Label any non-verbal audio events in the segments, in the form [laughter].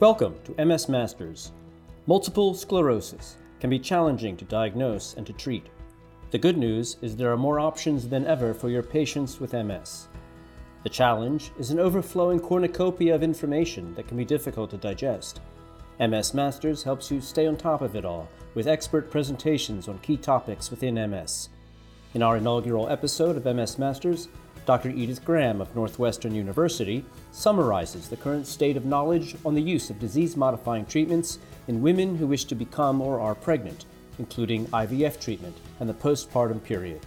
Welcome to MS Masters. Multiple sclerosis can be challenging to diagnose and to treat. The good news is there are more options than ever for your patients with MS. The challenge is an overflowing cornucopia of information that can be difficult to digest. MS Masters helps you stay on top of it all with expert presentations on key topics within MS. In our inaugural episode of MS Masters, Dr. Edith Graham of Northwestern University summarizes the current state of knowledge on the use of disease modifying treatments in women who wish to become or are pregnant, including IVF treatment and the postpartum period.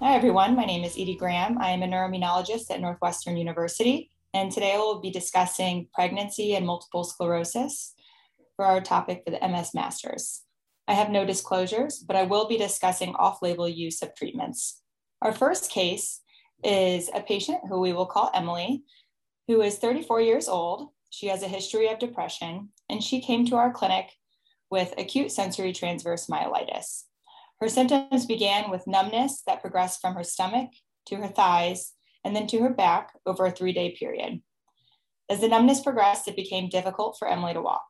Hi, everyone. My name is Edie Graham. I am a neuroimmunologist at Northwestern University, and today we'll be discussing pregnancy and multiple sclerosis for our topic for the MS Masters. I have no disclosures, but I will be discussing off label use of treatments. Our first case is a patient who we will call Emily, who is 34 years old. She has a history of depression, and she came to our clinic with acute sensory transverse myelitis. Her symptoms began with numbness that progressed from her stomach to her thighs and then to her back over a three day period. As the numbness progressed, it became difficult for Emily to walk.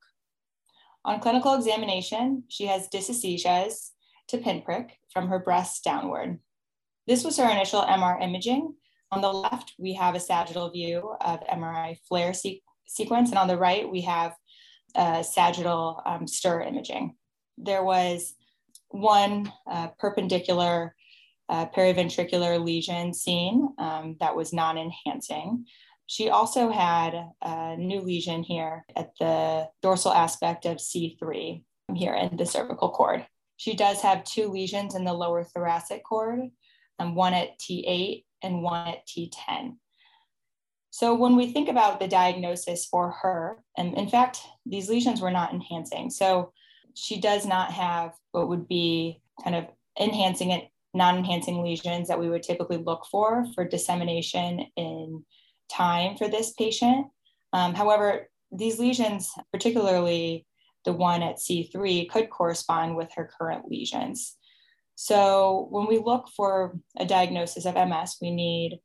On clinical examination, she has dysesthesias to pinprick from her breast downward. This was her initial MR imaging. On the left, we have a sagittal view of MRI FLAIR se sequence, and on the right, we have sagittal um, STIR imaging. There was one uh, perpendicular uh, periventricular lesion seen um, that was non enhancing. She also had a new lesion here at the dorsal aspect of C3 here in the cervical cord. She does have two lesions in the lower thoracic cord, um, one at T8 and one at T10. So when we think about the diagnosis for her, and in fact, these lesions were not enhancing. So she does not have what would be kind of enhancing and non-enhancing lesions that we would typically look for for dissemination in time for this patient. Um, however, these lesions, particularly the one at C3, could correspond with her current lesions. So when we look for a diagnosis of MS, we need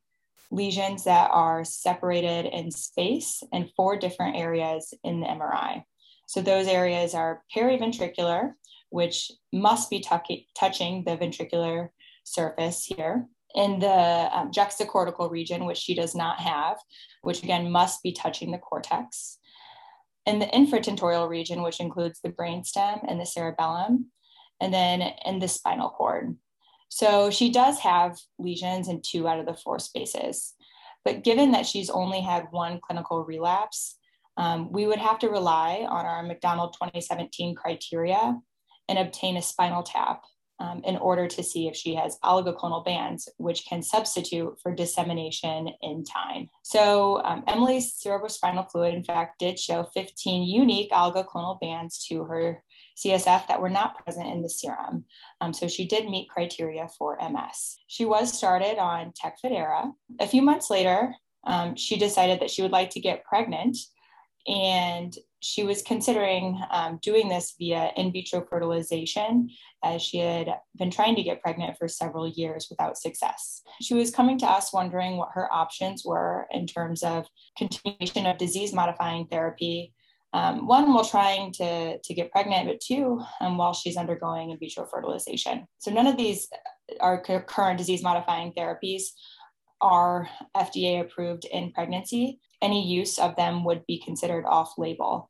lesions that are separated in space in four different areas in the MRI. So those areas are periventricular, which must be touching the ventricular surface here in the um, juxtacortical region, which she does not have, which again must be touching the cortex. In the infratentorial region, which includes the brainstem and the cerebellum, and then in the spinal cord. So she does have lesions in two out of the four spaces. But given that she's only had one clinical relapse, um, we would have to rely on our McDonald 2017 criteria and obtain a spinal tap um, in order to see if she has oligoclonal bands, which can substitute for dissemination in time. So um, Emily's cerebrospinal fluid, in fact, did show 15 unique oligoclonal bands to her CSF that were not present in the serum. Um, so she did meet criteria for MS. She was started on Tecfidera. A few months later, um, she decided that she would like to get pregnant and she was considering um, doing this via in vitro fertilization as she had been trying to get pregnant for several years without success. She was coming to us wondering what her options were in terms of continuation of disease modifying therapy. Um, one, while trying to, to get pregnant, but two, um, while she's undergoing in vitro fertilization. So, none of these are current disease modifying therapies are FDA approved in pregnancy, any use of them would be considered off label.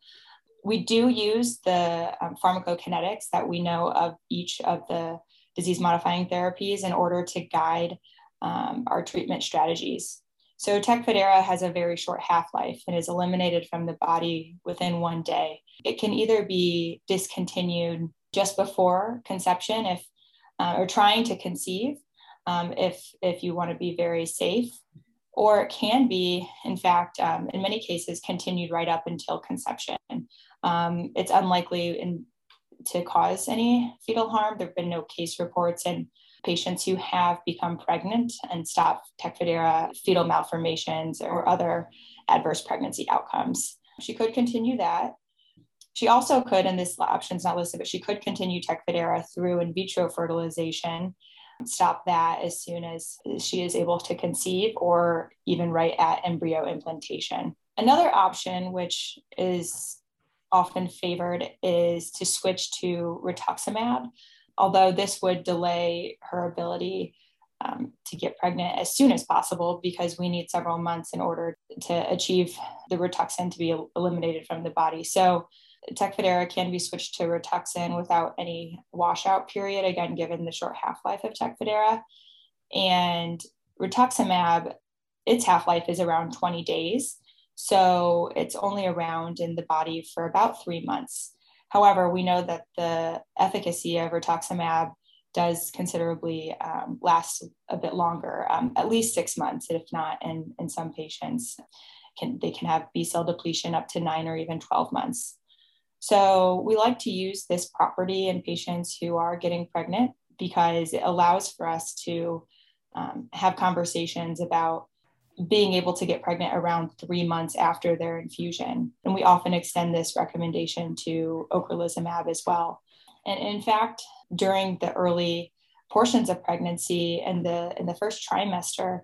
We do use the um, pharmacokinetics that we know of each of the disease modifying therapies in order to guide um, our treatment strategies. So, Tecfidera has a very short half life and is eliminated from the body within one day. It can either be discontinued just before conception if uh, or trying to conceive um, if if you want to be very safe or it can be, in fact, um, in many cases, continued right up until conception. Um, it's unlikely in, to cause any fetal harm. There have been no case reports in patients who have become pregnant and stop Tecfidera fetal malformations or other adverse pregnancy outcomes. She could continue that. She also could, and this option is not listed, but she could continue Tecfidera through in vitro fertilization stop that as soon as she is able to conceive or even right at embryo implantation. Another option, which is often favored, is to switch to rituximab, although this would delay her ability um, to get pregnant as soon as possible because we need several months in order to achieve the Rituxan to be eliminated from the body. So Tecfidera can be switched to Rituxan without any washout period, again, given the short half-life of Tecfidera. And rituximab, its half-life is around 20 days. So it's only around in the body for about three months. However, we know that the efficacy of rituximab does considerably um, last a bit longer, um, at least six months, if not in, in some patients. Can, they can have B cell depletion up to nine or even 12 months. So we like to use this property in patients who are getting pregnant because it allows for us to um, have conversations about being able to get pregnant around three months after their infusion. And we often extend this recommendation to ocrelizumab as well. And in fact, during the early portions of pregnancy and the in the first trimester,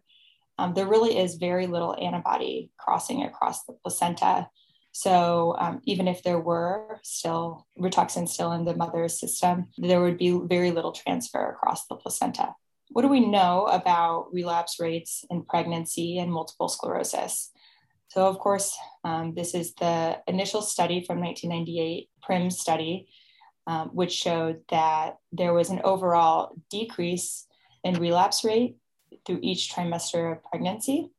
um, there really is very little antibody crossing across the placenta. So um, even if there were still Rituxan still in the mother's system, there would be very little transfer across the placenta. What do we know about relapse rates in pregnancy and multiple sclerosis? So, of course, um, this is the initial study from 1998, PRIM study, um, which showed that there was an overall decrease in relapse rate through each trimester of pregnancy,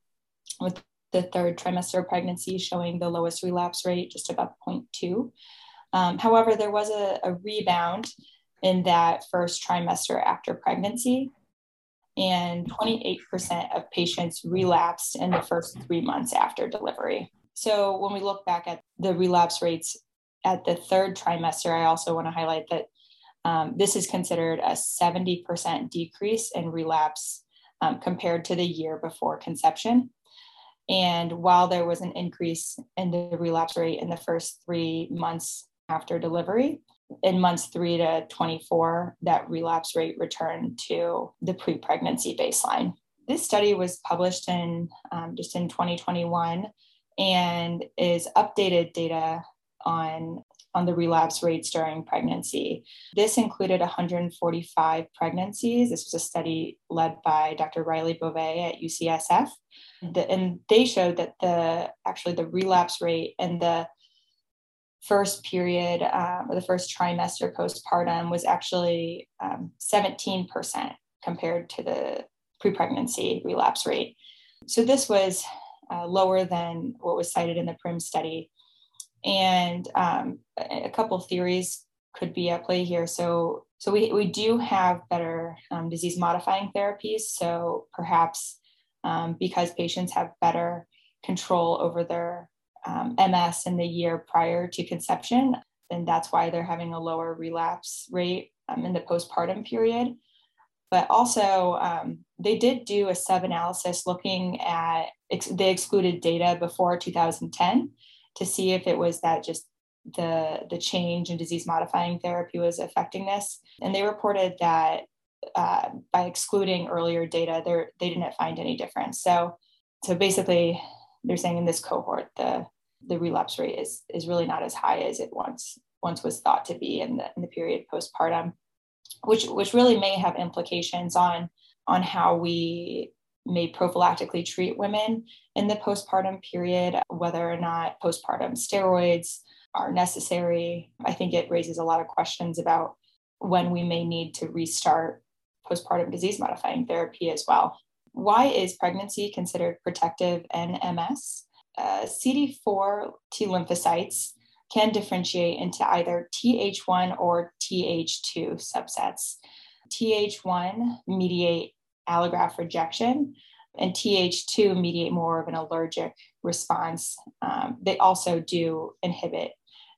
with the third trimester of pregnancy showing the lowest relapse rate, just about 0.2. Um, however, there was a, a rebound in that first trimester after pregnancy, and 28% of patients relapsed in the first three months after delivery. So, when we look back at the relapse rates at the third trimester, I also want to highlight that um, this is considered a 70% decrease in relapse um, compared to the year before conception. And while there was an increase in the relapse rate in the first three months after delivery, in months three to 24, that relapse rate returned to the pre pregnancy baseline. This study was published in um, just in 2021 and is updated data on on the relapse rates during pregnancy. This included 145 pregnancies. This was a study led by Dr. Riley Bové at UCSF. The, and they showed that the actually the relapse rate and the first period um, or the first trimester postpartum was actually um, 17% compared to the pre-pregnancy relapse rate. So this was uh, lower than what was cited in the PRIM study. And um, a couple of theories could be at play here. So, so we, we do have better um, disease modifying therapies. So perhaps um, because patients have better control over their um, MS in the year prior to conception, then that's why they're having a lower relapse rate um, in the postpartum period. But also, um, they did do a sub analysis looking at, ex- they excluded data before 2010 to see if it was that just the the change in disease modifying therapy was affecting this and they reported that uh, by excluding earlier data they didn't find any difference so so basically they're saying in this cohort the the relapse rate is is really not as high as it once once was thought to be in the in the period postpartum which which really may have implications on on how we may prophylactically treat women in the postpartum period, whether or not postpartum steroids are necessary. I think it raises a lot of questions about when we may need to restart postpartum disease modifying therapy as well. Why is pregnancy considered protective in MS? Uh, CD4 T lymphocytes can differentiate into either Th1 or Th2 subsets. Th1 mediate allograft rejection, and Th2 mediate more of an allergic response. Um, they also do inhibit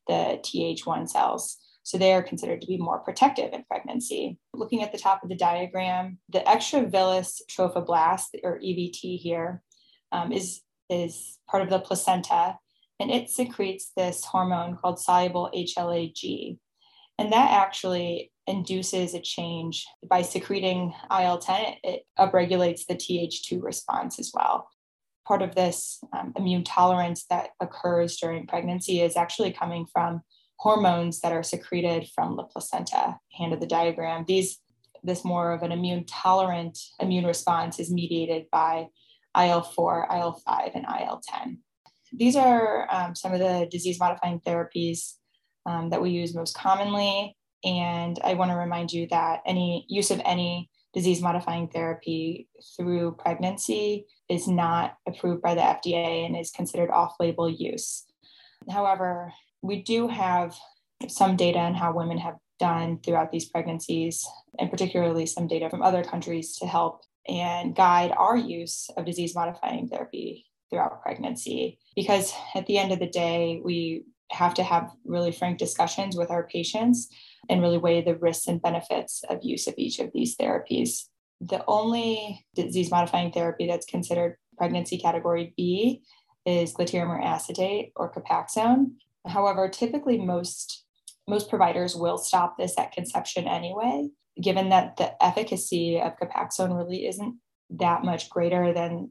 the Th1 cells. So they are considered to be more protective in pregnancy. Looking at the top of the diagram, the extravillous trophoblast, or EVT here, um, is is part of the placenta, and it secretes this hormone called soluble HLA-G. And that actually induces a change by secreting IL 10, it upregulates the Th2 response as well. part of this um, immune tolerance that occurs during pregnancy is actually coming from hormones that are secreted from the placenta. Hand of the diagram. These this more of an immune tolerant immune response is mediated by IL4, IL5, and IL10. These are um, some of the disease modifying therapies um, that we use most commonly. And I want to remind you that any use of any disease modifying therapy through pregnancy is not approved by the FDA and is considered off label use. However, we do have some data on how women have done throughout these pregnancies, and particularly some data from other countries to help and guide our use of disease modifying therapy throughout pregnancy. Because at the end of the day, we have to have really frank discussions with our patients and really weigh the risks and benefits of use of each of these therapies. The only disease modifying therapy that's considered pregnancy category B is glatiramer acetate or Copaxone. However, typically most most providers will stop this at conception anyway, given that the efficacy of Copaxone really isn't that much greater than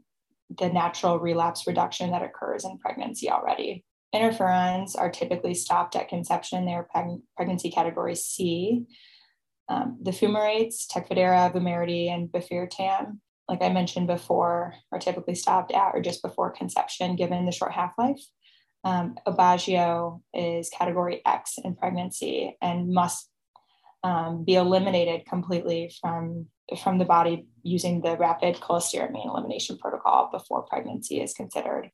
the natural relapse reduction that occurs in pregnancy already. Interferons are typically stopped at conception. They're preg- pregnancy category C. Um, the fumarates, Tecfidera, Vumerity, and Bafiertam, like I mentioned before, are typically stopped at or just before conception, given the short half life. Um, Aubagio is category X in pregnancy and must um, be eliminated completely from, from the body using the rapid cholestyramine elimination protocol before pregnancy is considered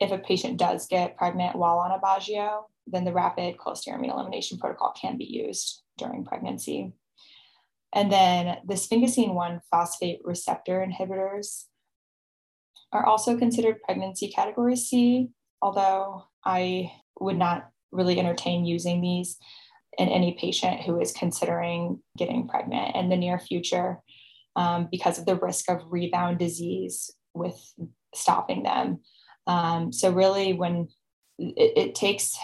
if a patient does get pregnant while on Aubagio, then the rapid cholestyramine elimination protocol can be used during pregnancy. And then the sphingosine 1 phosphate receptor inhibitors are also considered pregnancy category C, although I would not really entertain using these in any patient who is considering getting pregnant in the near future um, because of the risk of rebound disease with stopping them. Um, so really, when it, it takes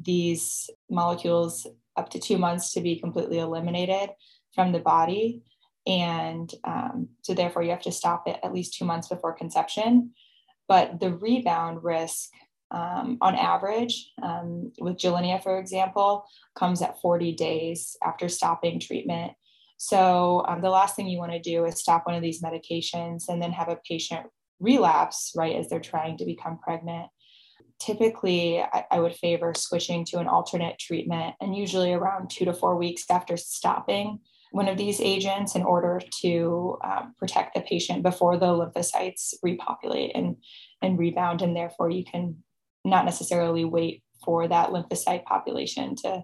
these molecules up to two months to be completely eliminated from the body. And um, so, therefore, you have to stop it at least two months before conception. But the rebound risk, um, on average, um, with Gilenya, for example, comes at 40 days after stopping treatment. So, um, the last thing you want to do is stop one of these medications and then have a patient relapse right as they're trying to become pregnant typically I, I, would favor switching to an alternate treatment and usually around two to four weeks after stopping one of these agents in order to um, protect the patient before the lymphocytes repopulate and, and rebound and therefore you can not necessarily wait for that lymphocyte population to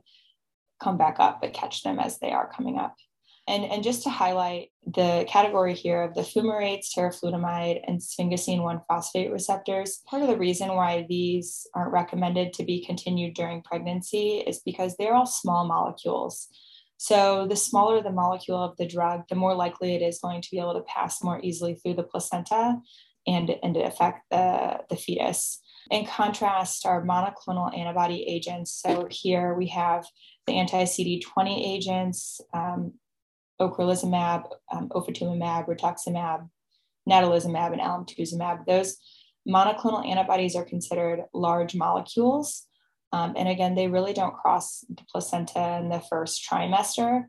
come back up but catch them as they are coming up and, and just to highlight the category here of the fumarates, teriflunomide, and sphingosine 1 phosphate receptors, part of the reason why these aren't recommended to be continued during pregnancy is because they're all small molecules. So the smaller the molecule of the drug, the more likely it is going to be able to pass more easily through the placenta and, and affect the, the fetus. In contrast, our monoclonal antibody agents, so here we have the anti CD20 agents, um, ocrelizumab, um, ofatumumab, rituximab, natalizumab, and alemtuzumab. Those monoclonal antibodies are considered large molecules. Um, and again, they really don't cross the placenta in the first trimester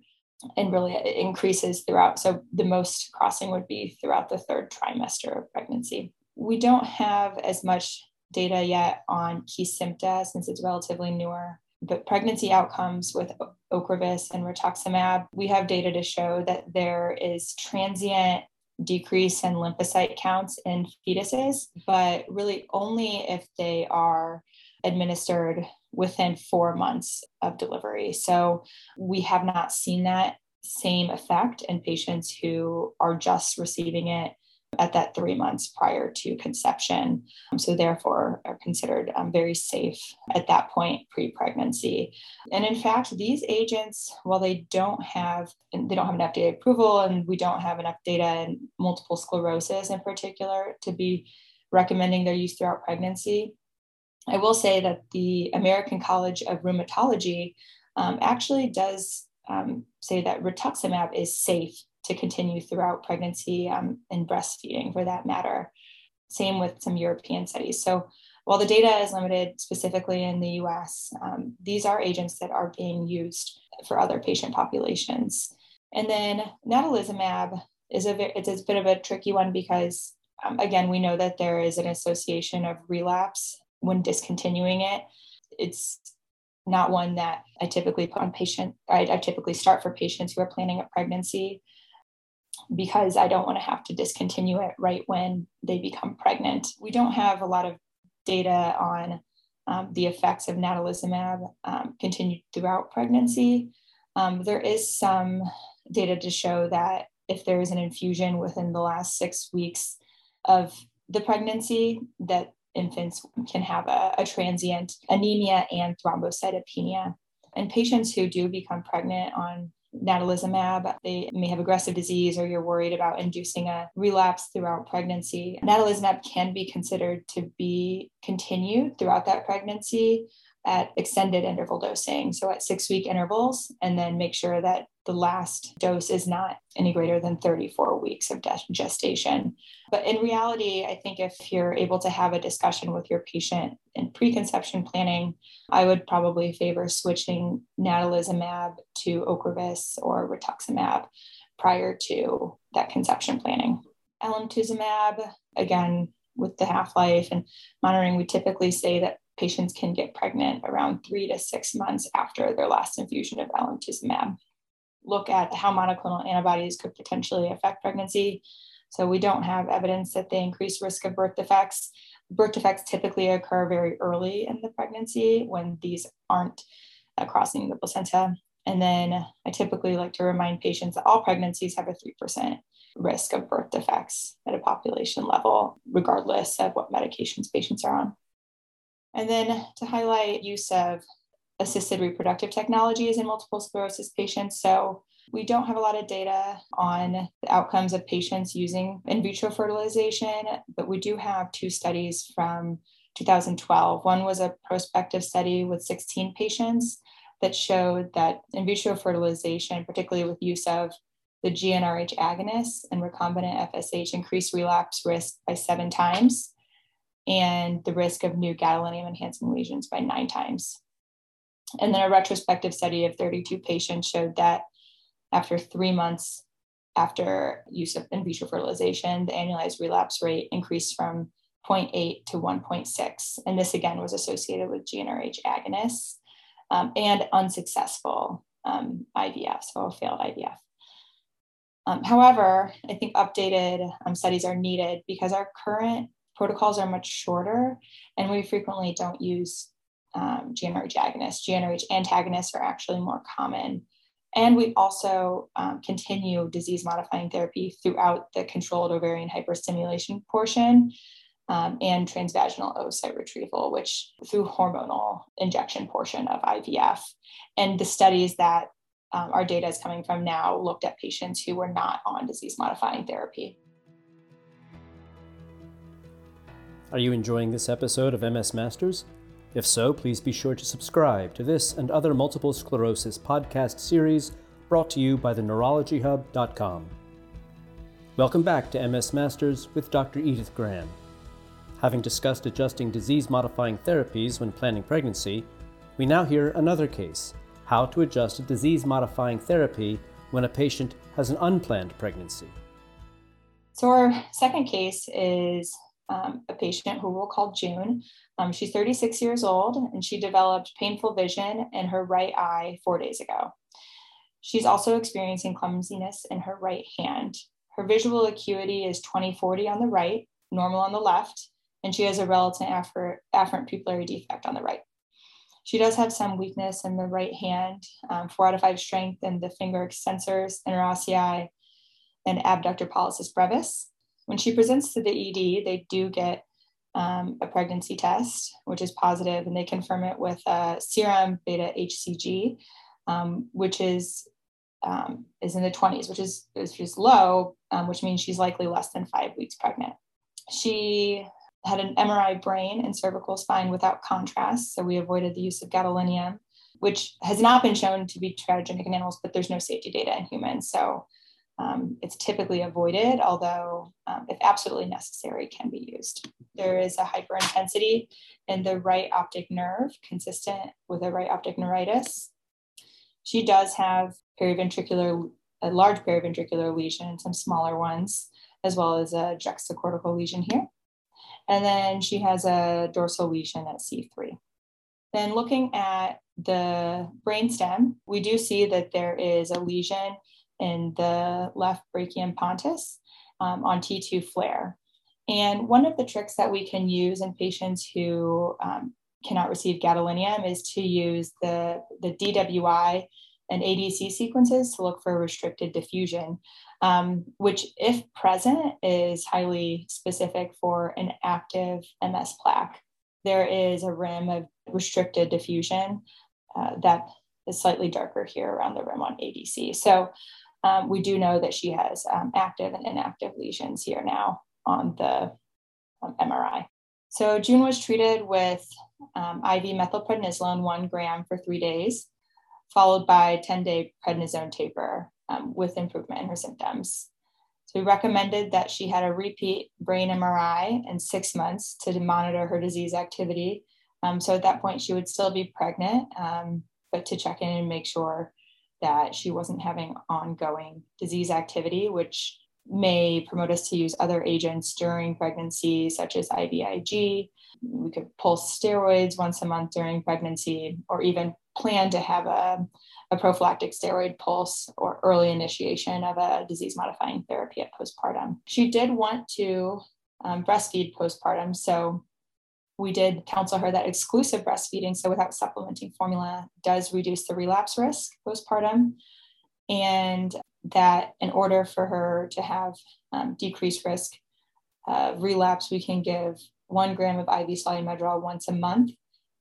and really it increases throughout. So the most crossing would be throughout the third trimester of pregnancy. We don't have as much data yet on Kesimpta since it's relatively newer But pregnancy outcomes with Ocrevus and rituximab, we have data to show that there is transient decrease in lymphocyte counts in fetuses, but really only if they are administered within four months of delivery. So we have not seen that same effect in patients who are just receiving it at that three months prior to conception. Um, so, therefore, are considered um, very safe at that point pre pregnancy. And in fact, these agents, while they don't have they don't have an FDA approval, and we don't have enough data in multiple sclerosis in particular to be recommending their use throughout pregnancy. I will say that the American College of Rheumatology um, actually does um, say that rituximab is safe to continue throughout pregnancy um, and breastfeeding for that matter. same with some European studies. So while the data is limited specifically in the US, um, these are agents that are being used for other patient populations. And then natalizumab is a, it's a bit of a tricky one because, um, again, we know that there is an association of relapse when discontinuing it. It's not one that I typically put on patient, I, I typically start for patients who are planning a pregnancy because I don't want to have to discontinue it right when they become pregnant. We don't have a lot of data on um, the effects of natalizumab um, continued throughout pregnancy. Um, there is some data to show that if there is an infusion within the last six weeks of the pregnancy, that infants can have a, a transient anemia and thrombocytopenia. And patients who do become pregnant on natalizumab. They may have aggressive disease or you're worried about inducing a relapse throughout pregnancy. Natalizumab can be considered to be continued throughout that pregnancy at extended interval dosing, so at six week intervals, and then make sure that the last dose is not any greater than 34 weeks of gestation. But in reality, I think if you're able to have a discussion with your patient in preconception planning, I would probably favor switching natalizumab to Ocrevus or rituximab prior to that conception planning. Alemtuzumab, again, with the half life and monitoring, we typically say that patients can get pregnant around three to six months after their last infusion of alemtuzumab. Look at how monoclonal antibodies could potentially affect pregnancy. So we don't have evidence that they increase risk of birth defects. Birth defects typically occur very early in the pregnancy when these aren't uh, crossing the placenta. And then I typically like to remind patients that all pregnancies have a 3% risk of birth defects at a population level, regardless of what medications patients are on. And then to highlight use of assisted reproductive technologies in multiple sclerosis patients. So we don't have a lot of data on the outcomes of patients using in vitro fertilization, but we do have two studies from 2012. One was a prospective study with 16 patients that showed that in vitro fertilization, particularly with use of the GnRH agonists and recombinant FSH, increased relapse risk by seven times and the risk of new gadolinium enhancing lesions by nine times. And then a retrospective study of 32 patients showed that after three months after use of in vitro fertilization, the annualized relapse rate increased from 0.8 to 1.6. And this again was associated with GnRH agonists um, and unsuccessful um, IVF, so failed IVF. Um, however, I think updated um, studies are needed because our current protocols are much shorter and we frequently don't use um, GnRH agonists. GnRH antagonists are actually more common. And we also um, continue disease modifying therapy throughout the controlled ovarian hyperstimulation portion um, and transvaginal oocyte retrieval, which through hormonal injection portion of IVF. And the studies that um, our data is coming from now looked at patients who were not on disease modifying therapy. Are you enjoying this episode of MS Masters? If so, please be sure to subscribe to this and other multiple sclerosis podcast series brought to you by the neurologyhub.com. Welcome back to MS Masters with Dr. Edith Graham. Having discussed adjusting disease modifying therapies when planning pregnancy, we now hear another case how to adjust a disease modifying therapy when a patient has an unplanned pregnancy. So, our second case is um, a patient who we'll call June. Um, she's 36 years old and she developed painful vision in her right eye four days ago. She's also experiencing clumsiness in her right hand. Her visual acuity is 2040 on the right, normal on the left, and she has a relative afferent, pupillary defect on the right. She does have some weakness in the right hand, um, four out of five strength in the finger extensors, interossei, and abductor pollicis brevis. When she presents to the ED, they do get um, a pregnancy test, which is positive, and they confirm it with a serum beta HCG, um, which is um, is in the 20s, which is is low, um, which means she's likely less than five weeks pregnant. She had an MRI brain and cervical spine without contrast, so we avoided the use of gadolinium, which has not been shown to be teratogenic in animals, but there's no safety data in humans. So um, it's typically avoided, although um, if absolutely necessary, can be used. There is a hyperintensity in the right optic nerve consistent with a right optic neuritis. She does have periventricular, a large periventricular lesion and some smaller ones, as well as a juxtacortical lesion here. And then she has a dorsal lesion at C3. Then looking at the brainstem, we do see that there is a lesion in the left brachium pontis um, on T2 FLAIR. And one of the tricks that we can use in patients who um, cannot receive gadolinium is to use the, the DWI and ADC sequences to look for restricted diffusion, um, which, if present, is highly specific for an active MS plaque. There is a rim of restricted diffusion uh, that is slightly darker here around the rim on ADC. So um, we do know that she has um, active and inactive lesions here now on the um, MRI. So June was treated with um, IV methylprednisolone, one gram for three days, followed by 10 day prednisone taper um, with improvement in her symptoms. So we recommended that she had a repeat brain MRI in six months to monitor her disease activity. Um, so at that point, she would still be pregnant, but to check in and make sure that she wasn't having ongoing disease activity, which may promote us to use other agents during pregnancy, such as IVIG. We could pulse steroids once a month during pregnancy, or even plan to have a, a prophylactic steroid pulse or early initiation of a disease modifying therapy at postpartum. She did want to um, breastfeed postpartum. So we did counsel her that exclusive breastfeeding, so without supplementing formula, does reduce the relapse risk postpartum. And that in order for her to have um, decreased risk of relapse, we can give one gram of IV Solu-Medrol once a month.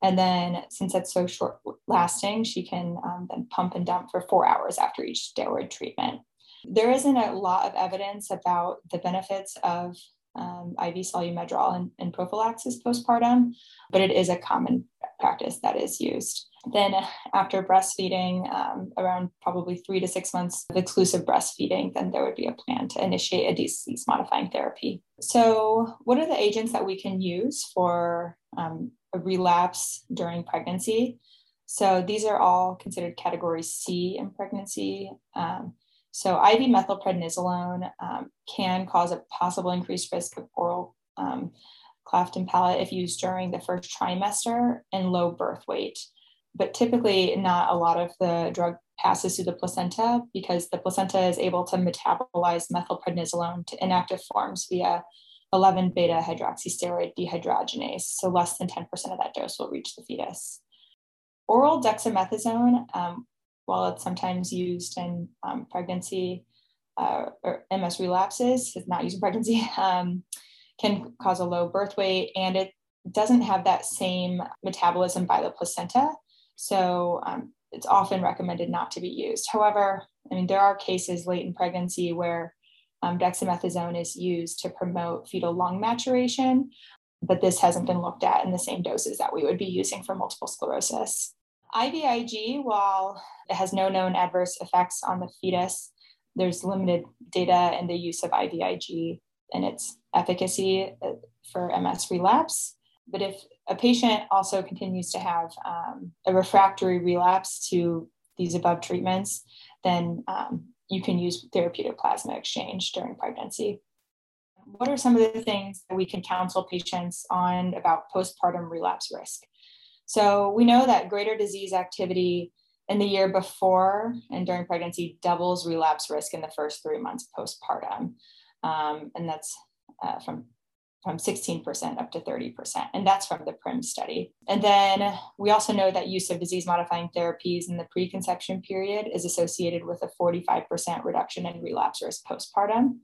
And then, since it's so short lasting, she can um, then pump and dump for four hours after each steroid treatment. There isn't a lot of evidence about the benefits of um, IV Solu-Medrol and, and prophylaxis postpartum, but it is a common practice that is used. Then, after breastfeeding, um, around probably three to six months of exclusive breastfeeding, then there would be a plan to initiate a disease modifying therapy. So, what are the agents that we can use for um, a relapse during pregnancy? So, these are all considered category C in pregnancy. Um, so IV methylprednisolone um, can cause a possible increased risk of oral um, cleft and palate if used during the first trimester and low birth weight. But typically, not a lot of the drug passes through the placenta because the placenta is able to metabolize methylprednisolone to inactive forms via 11 beta hydroxysteroid dehydrogenase. So, less than 10% of that dose will reach the fetus. Oral dexamethasone um, while it's sometimes used in um, pregnancy uh, or MS relapses, it's not used in pregnancy, [laughs] um, can cause a low birth weight and it doesn't have that same metabolism by the placenta. So um, it's often recommended not to be used. However, I mean, there are cases late in pregnancy where um, dexamethasone is used to promote fetal lung maturation, but this hasn't been looked at in the same doses that we would be using for multiple sclerosis. IVIG, while it has no known adverse effects on the fetus, there's limited data in the use of IVIG and its efficacy uh, for MS relapse. But if a patient also continues to have um, a refractory relapse to these above treatments, then um, you can use therapeutic plasma exchange during pregnancy. What are some of the things that we can counsel patients on about postpartum relapse risk? So we know that greater disease activity in the year before and during pregnancy doubles relapse risk in the first three months postpartum. Um, and that's uh, from from 16% up to 30%. And that's from the PRIM study. And then we also know that use of disease modifying therapies in the preconception period is associated with a 45% reduction in relapse risk postpartum.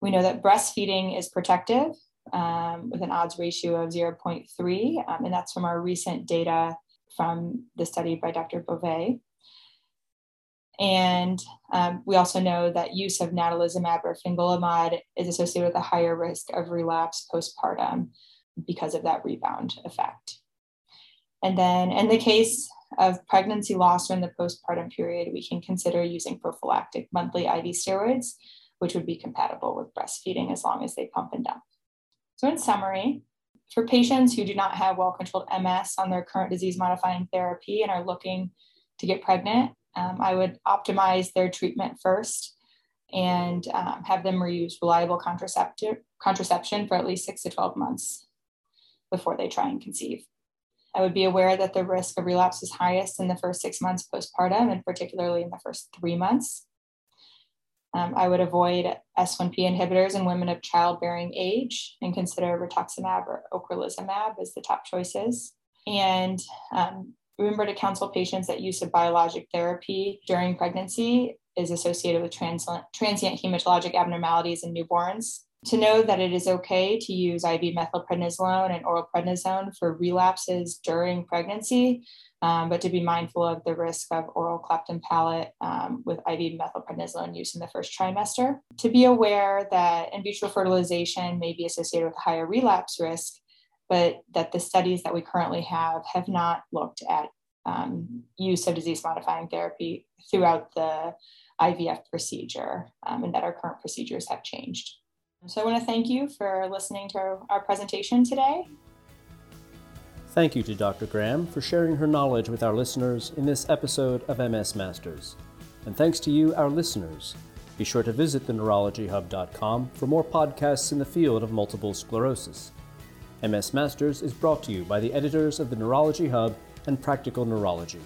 We know that breastfeeding is protective um, with an odds ratio of 0.3, um, and that's from our recent data from the study by Dr. Bové. And um, we also know that use of natalizumab or fingolimod is associated with a higher risk of relapse postpartum because of that rebound effect. And then in the case of pregnancy loss during the postpartum period, we can consider using prophylactic monthly IV steroids, which would be compatible with breastfeeding as long as they pump and dump. So, in summary, for patients who do not have well controlled MS on their current disease modifying therapy and are looking to get pregnant, um, I would optimize their treatment first and um, have them use reliable contraception for at least six to 12 months before they try and conceive. I would be aware that the risk of relapse is highest in the first six months postpartum, and particularly in the first three months. Um, I would avoid S1P inhibitors in women of childbearing age and consider rituximab or ocrelizumab as the top choices. And um, remember to counsel patients that use of biologic therapy during pregnancy is associated with transient, transient hematologic abnormalities in newborns to know that it is okay to use IV methylprednisolone and oral prednisone for relapses during pregnancy, um, but to be mindful of the risk of oral cleft palate um, with IV methylprednisolone use in the first trimester. To be aware that in vitro fertilization may be associated with a higher relapse risk, but that the studies that we currently have have not looked at um, use of disease modifying therapy throughout the IVF procedure, um, and that our current procedures have changed. So I want to thank you for listening to our presentation today. Thank you to Dr. Graham for sharing her knowledge with our listeners in this episode of MS Masters. And thanks to you, our listeners. Be sure to visit theneurologyhub.com for more podcasts in the field of multiple sclerosis. MS Masters is brought to you by the editors of the Neurology Hub and Practical Neurology.